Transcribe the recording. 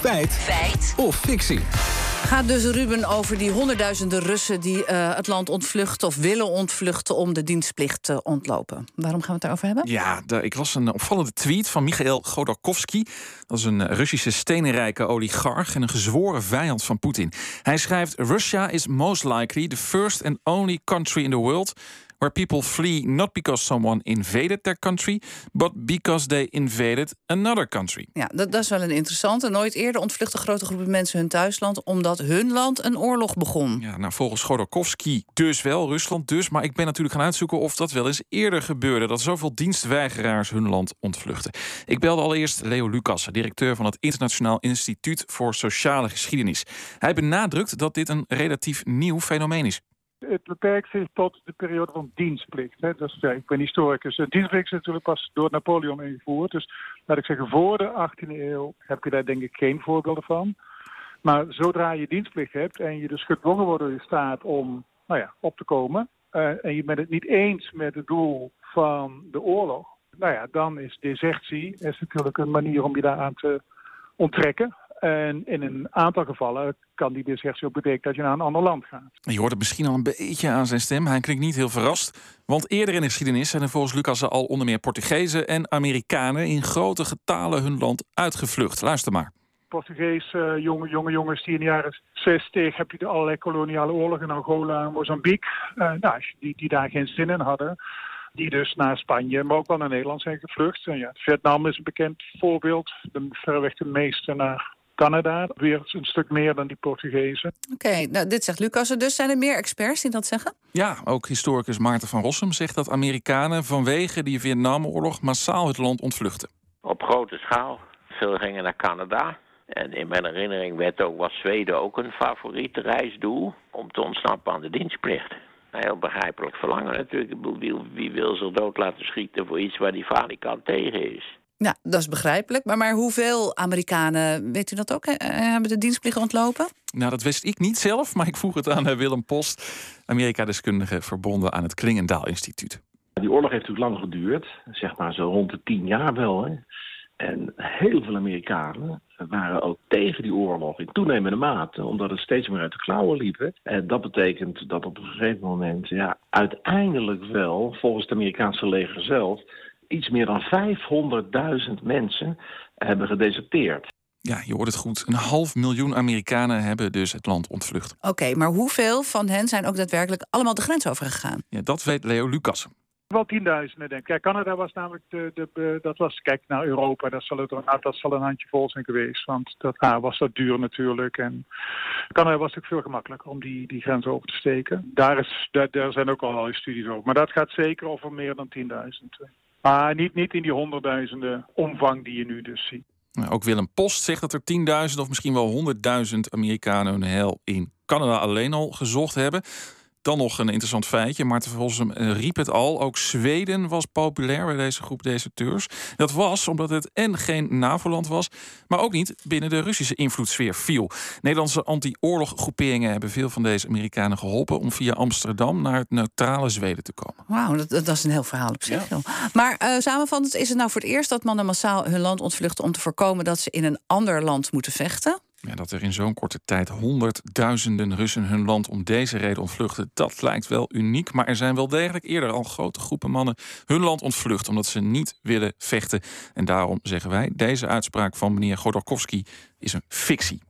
Feit. Feit. Of fictie. Gaat dus Ruben over die honderdduizenden Russen die uh, het land ontvluchten of willen ontvluchten om de dienstplicht te ontlopen. Waarom gaan we het daarover hebben? Ja, de, ik las een opvallende tweet van Michael Godorkovsky. Dat is een Russische steenrijke oligarch en een gezworen vijand van Poetin. Hij schrijft: Russia is most likely the first and only country in the world where people flee not because someone invaded their country, but because they invaded another country. Ja, dat, dat is wel een interessante. Nooit eerder ontvluchten grote groepen mensen hun thuisland omdat hun land een oorlog begon. Ja, nou volgens Godorkovsky dus wel, Rusland dus. Maar ik ben natuurlijk gaan uitzoeken of dat wel eens eerder gebeurde. Dat zoveel dienstweigeraars hun land ontvluchten. Ik belde allereerst Leo Lucas, directeur van het Internationaal Instituut voor Sociale Geschiedenis. Hij benadrukt dat dit een relatief nieuw fenomeen is. Het beperkt zich tot de periode van dienstplicht. Hè. Dat is, ja, ik ben historicus. De dienstplicht is natuurlijk pas door Napoleon ingevoerd. Dus laat ik zeggen, voor de 18e eeuw heb je daar denk ik geen voorbeelden van. Maar zodra je dienstplicht hebt en je dus gedwongen wordt je staat om nou ja, op te komen... Uh, en je bent het niet eens met het doel van de oorlog... nou ja, dan is desertie is natuurlijk een manier om je daaraan te onttrekken. En in een aantal gevallen kan die desertie ook betekenen dat je naar een ander land gaat. Je hoort het misschien al een beetje aan zijn stem. Hij klinkt niet heel verrast. Want eerder in de geschiedenis zijn er volgens Lucas al onder meer Portugezen en Amerikanen in grote getalen hun land uitgevlucht. Luister maar. Portugees, uh, jonge, jonge jongens die in de jaren 60 heb je de allerlei koloniale oorlogen in Angola en Mozambique. Uh, nou, die, die daar geen zin in hadden. Die dus naar Spanje, maar ook wel naar Nederland zijn gevlucht. En ja, Vietnam is een bekend voorbeeld. De, verreweg de meeste naar Canada. Weer een stuk meer dan die Portugezen. Oké, nou, dit zegt Lucas. Dus zijn er meer experts die dat zeggen? Ja, ook historicus Maarten van Rossum zegt dat Amerikanen vanwege die Vietnamoorlog massaal het land ontvluchten. Op grote schaal. Veel gingen naar Canada. En in mijn herinnering werd ook, was Zweden ook een favoriete reisdoel om te ontsnappen aan de dienstplicht. Heel begrijpelijk verlangen natuurlijk. Wie, wie wil zich dood laten schieten voor iets waar die falikant tegen is? Ja, dat is begrijpelijk. Maar, maar hoeveel Amerikanen, weet u dat ook, hebben de dienstplicht ontlopen? Nou, dat wist ik niet zelf, maar ik vroeg het aan Willem Post, Amerika-deskundige verbonden aan het Klingendaal Instituut. Die oorlog heeft natuurlijk lang geduurd, zeg maar zo rond de tien jaar wel. Hè? En heel veel Amerikanen waren ook tegen die oorlog in toenemende mate, omdat het steeds meer uit de klauwen liep. En dat betekent dat op een gegeven moment, ja, uiteindelijk wel, volgens het Amerikaanse leger zelf, iets meer dan 500.000 mensen hebben gedeserteerd. Ja, je hoort het goed. Een half miljoen Amerikanen hebben dus het land ontvlucht. Oké, maar hoeveel van hen zijn ook daadwerkelijk allemaal de grens overgegaan? Ja, dat weet Leo Lucas. Wel tienduizenden, denk ik. Canada was namelijk de, de, dat was, kijk naar Europa, dat zal, het, nou, dat zal een handjevol zijn geweest. Want dat A, was dat duur natuurlijk. En Canada was natuurlijk veel gemakkelijker om die, die grens over te steken. Daar, is, daar, daar zijn ook al studies over. Maar dat gaat zeker over meer dan 10.000. Maar niet, niet in die honderdduizenden omvang die je nu dus ziet. Nou, ook Willem Post zegt dat er 10.000 of misschien wel 100.000 Amerikanen hun hel in Canada alleen al gezocht hebben. Dan nog een interessant feitje. Maarten volgens hem eh, riep het al. Ook Zweden was populair bij deze groep deserteurs. Dat was omdat het en geen NAVO-land was, maar ook niet binnen de Russische invloedssfeer viel. Nederlandse anti-oorloggroeperingen hebben veel van deze Amerikanen geholpen om via Amsterdam naar het neutrale Zweden te komen. Wauw, dat, dat, is een heel verhaal op zich. Ja. Maar uh, samenvattend, is het nou voor het eerst dat mannen massaal hun land ontvluchten om te voorkomen dat ze in een ander land moeten vechten? Ja, dat er in zo'n korte tijd honderdduizenden Russen hun land om deze reden ontvluchten, dat lijkt wel uniek. Maar er zijn wel degelijk eerder al grote groepen mannen hun land ontvlucht omdat ze niet willen vechten. En daarom zeggen wij, deze uitspraak van meneer Godorkovsky is een fictie.